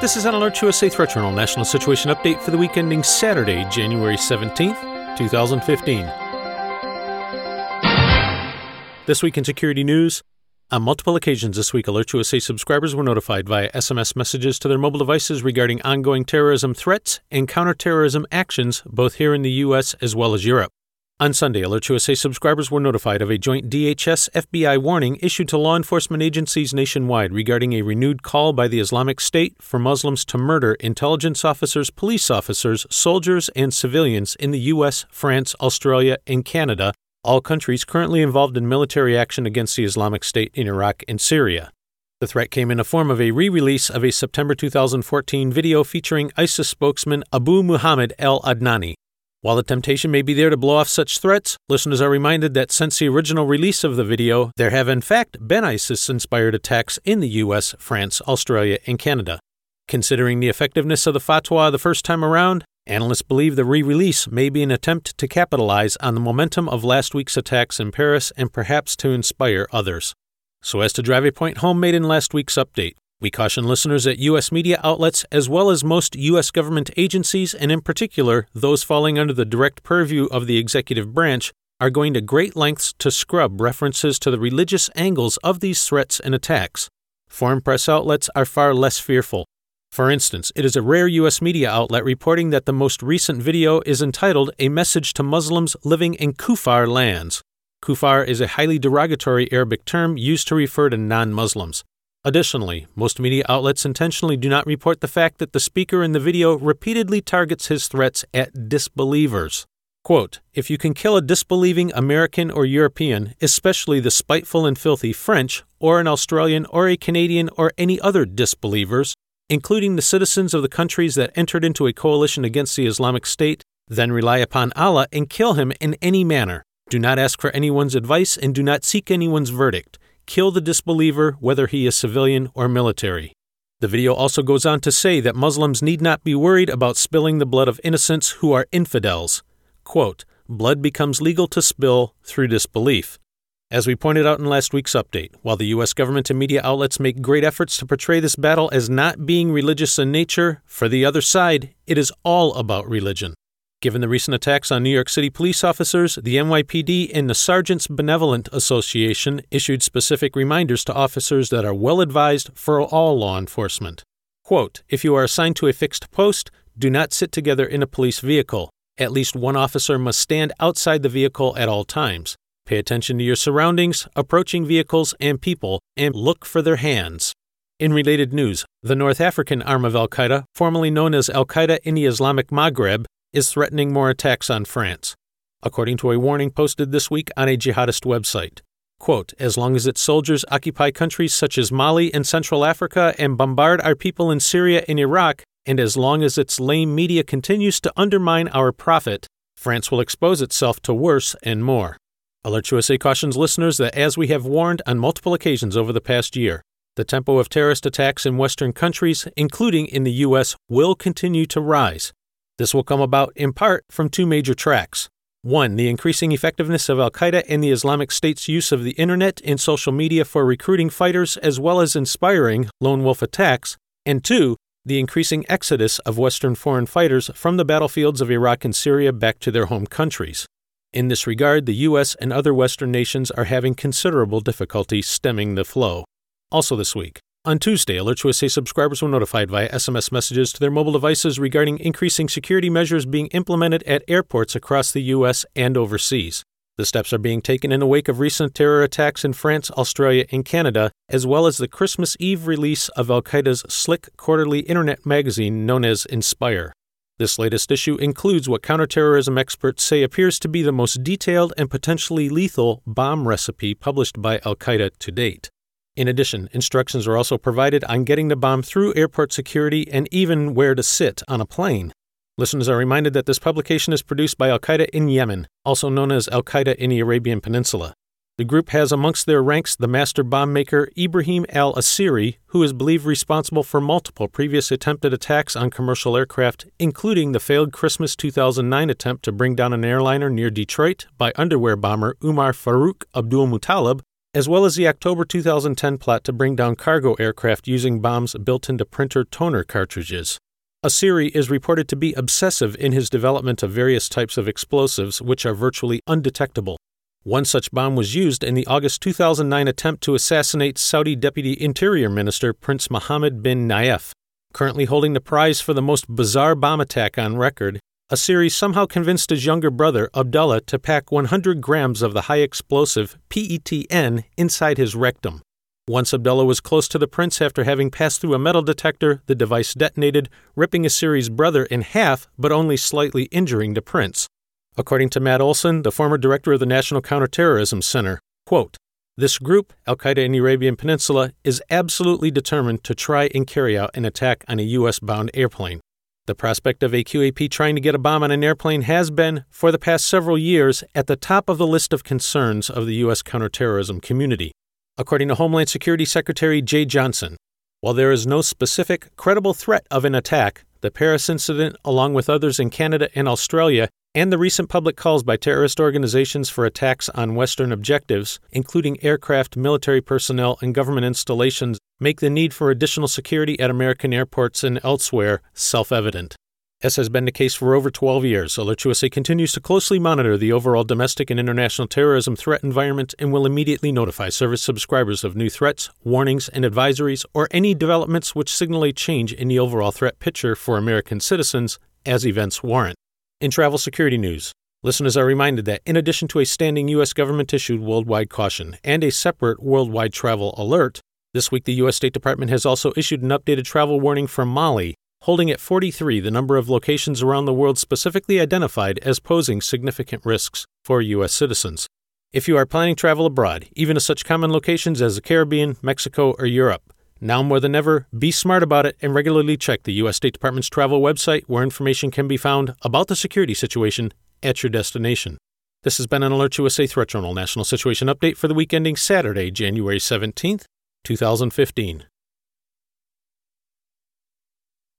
This is an AlertsUSA Threat Journal National Situation Update for the week ending Saturday, January 17th, 2015. This week in security news, on multiple occasions this week, AlertsUSA subscribers were notified via SMS messages to their mobile devices regarding ongoing terrorism threats and counterterrorism actions, both here in the U.S. as well as Europe. On Sunday, AlertsUSA subscribers were notified of a joint DHS FBI warning issued to law enforcement agencies nationwide regarding a renewed call by the Islamic State for Muslims to murder intelligence officers, police officers, soldiers, and civilians in the U.S., France, Australia, and Canada, all countries currently involved in military action against the Islamic State in Iraq and Syria. The threat came in the form of a re release of a September 2014 video featuring ISIS spokesman Abu Muhammad al Adnani. While the temptation may be there to blow off such threats, listeners are reminded that since the original release of the video, there have in fact been ISIS inspired attacks in the US, France, Australia, and Canada. Considering the effectiveness of the fatwa the first time around, analysts believe the re release may be an attempt to capitalize on the momentum of last week's attacks in Paris and perhaps to inspire others. So, as to drive a point home made in last week's update, we caution listeners that U.S. media outlets, as well as most U.S. government agencies, and in particular those falling under the direct purview of the executive branch, are going to great lengths to scrub references to the religious angles of these threats and attacks. Foreign press outlets are far less fearful. For instance, it is a rare U.S. media outlet reporting that the most recent video is entitled A Message to Muslims Living in Kufar Lands. Kufar is a highly derogatory Arabic term used to refer to non Muslims. Additionally, most media outlets intentionally do not report the fact that the speaker in the video repeatedly targets his threats at disbelievers. Quote, if you can kill a disbelieving American or European, especially the spiteful and filthy French, or an Australian or a Canadian or any other disbelievers, including the citizens of the countries that entered into a coalition against the Islamic State, then rely upon Allah and kill him in any manner. Do not ask for anyone's advice and do not seek anyone's verdict kill the disbeliever, whether he is civilian or military. The video also goes on to say that Muslims need not be worried about spilling the blood of innocents who are infidels. Quote, blood becomes legal to spill through disbelief. As we pointed out in last week's update, while the U.S. government and media outlets make great efforts to portray this battle as not being religious in nature, for the other side, it is all about religion. Given the recent attacks on New York City police officers, the NYPD and the Sergeants Benevolent Association issued specific reminders to officers that are well advised for all law enforcement. Quote, if you are assigned to a fixed post, do not sit together in a police vehicle. At least one officer must stand outside the vehicle at all times. Pay attention to your surroundings, approaching vehicles and people, and look for their hands. In related news, the North African arm of Al Qaeda, formerly known as Al Qaeda in the Islamic Maghreb, is threatening more attacks on France, according to a warning posted this week on a jihadist website. Quote, as long as its soldiers occupy countries such as Mali and Central Africa and bombard our people in Syria and Iraq, and as long as its lame media continues to undermine our prophet, France will expose itself to worse and more. AlertsUSA cautions listeners that as we have warned on multiple occasions over the past year, the tempo of terrorist attacks in Western countries, including in the U.S., will continue to rise, this will come about in part from two major tracks. One, the increasing effectiveness of Al Qaeda and the Islamic State's use of the internet and social media for recruiting fighters as well as inspiring lone wolf attacks. And two, the increasing exodus of Western foreign fighters from the battlefields of Iraq and Syria back to their home countries. In this regard, the U.S. and other Western nations are having considerable difficulty stemming the flow. Also, this week, on Tuesday, AlertsUSA subscribers were notified via SMS messages to their mobile devices regarding increasing security measures being implemented at airports across the U.S. and overseas. The steps are being taken in the wake of recent terror attacks in France, Australia, and Canada, as well as the Christmas Eve release of Al Qaeda's slick quarterly internet magazine known as Inspire. This latest issue includes what counterterrorism experts say appears to be the most detailed and potentially lethal bomb recipe published by Al Qaeda to date. In addition, instructions are also provided on getting the bomb through airport security and even where to sit on a plane. Listeners are reminded that this publication is produced by Al Qaeda in Yemen, also known as Al Qaeda in the Arabian Peninsula. The group has amongst their ranks the master bomb maker Ibrahim al Asiri, who is believed responsible for multiple previous attempted attacks on commercial aircraft, including the failed Christmas 2009 attempt to bring down an airliner near Detroit by underwear bomber Umar Farouk Abdulmutallab as well as the October 2010 plot to bring down cargo aircraft using bombs built into printer toner cartridges. Asiri is reported to be obsessive in his development of various types of explosives which are virtually undetectable. One such bomb was used in the August 2009 attempt to assassinate Saudi Deputy Interior Minister Prince Mohammed bin Nayef. Currently holding the prize for the most bizarre bomb attack on record, Asiri somehow convinced his younger brother, Abdullah, to pack 100 grams of the high explosive PETN inside his rectum. Once Abdullah was close to the prince after having passed through a metal detector, the device detonated, ripping Asiri's brother in half but only slightly injuring the prince. According to Matt Olsen, the former director of the National Counterterrorism Center, quote, this group, Al Qaeda in the Arabian Peninsula, is absolutely determined to try and carry out an attack on a U.S. bound airplane. The prospect of AQAP trying to get a bomb on an airplane has been, for the past several years, at the top of the list of concerns of the U.S. counterterrorism community. According to Homeland Security Secretary Jeh Johnson, while there is no specific, credible threat of an attack, the Paris incident, along with others in Canada and Australia, and the recent public calls by terrorist organizations for attacks on Western objectives, including aircraft, military personnel, and government installations, make the need for additional security at American airports and elsewhere self evident. As has been the case for over 12 years, AlertsUSA continues to closely monitor the overall domestic and international terrorism threat environment and will immediately notify service subscribers of new threats, warnings, and advisories, or any developments which signal a change in the overall threat picture for American citizens as events warrant. In travel security news, listeners are reminded that in addition to a standing U.S. government issued worldwide caution and a separate worldwide travel alert, this week the U.S. State Department has also issued an updated travel warning for Mali holding at 43 the number of locations around the world specifically identified as posing significant risks for U.S. citizens. If you are planning travel abroad, even to such common locations as the Caribbean, Mexico, or Europe, now more than ever, be smart about it and regularly check the U.S. State Department's travel website where information can be found about the security situation at your destination. This has been an AlertsUSA Threat Journal National Situation Update for the week ending Saturday, January 17th, 2015.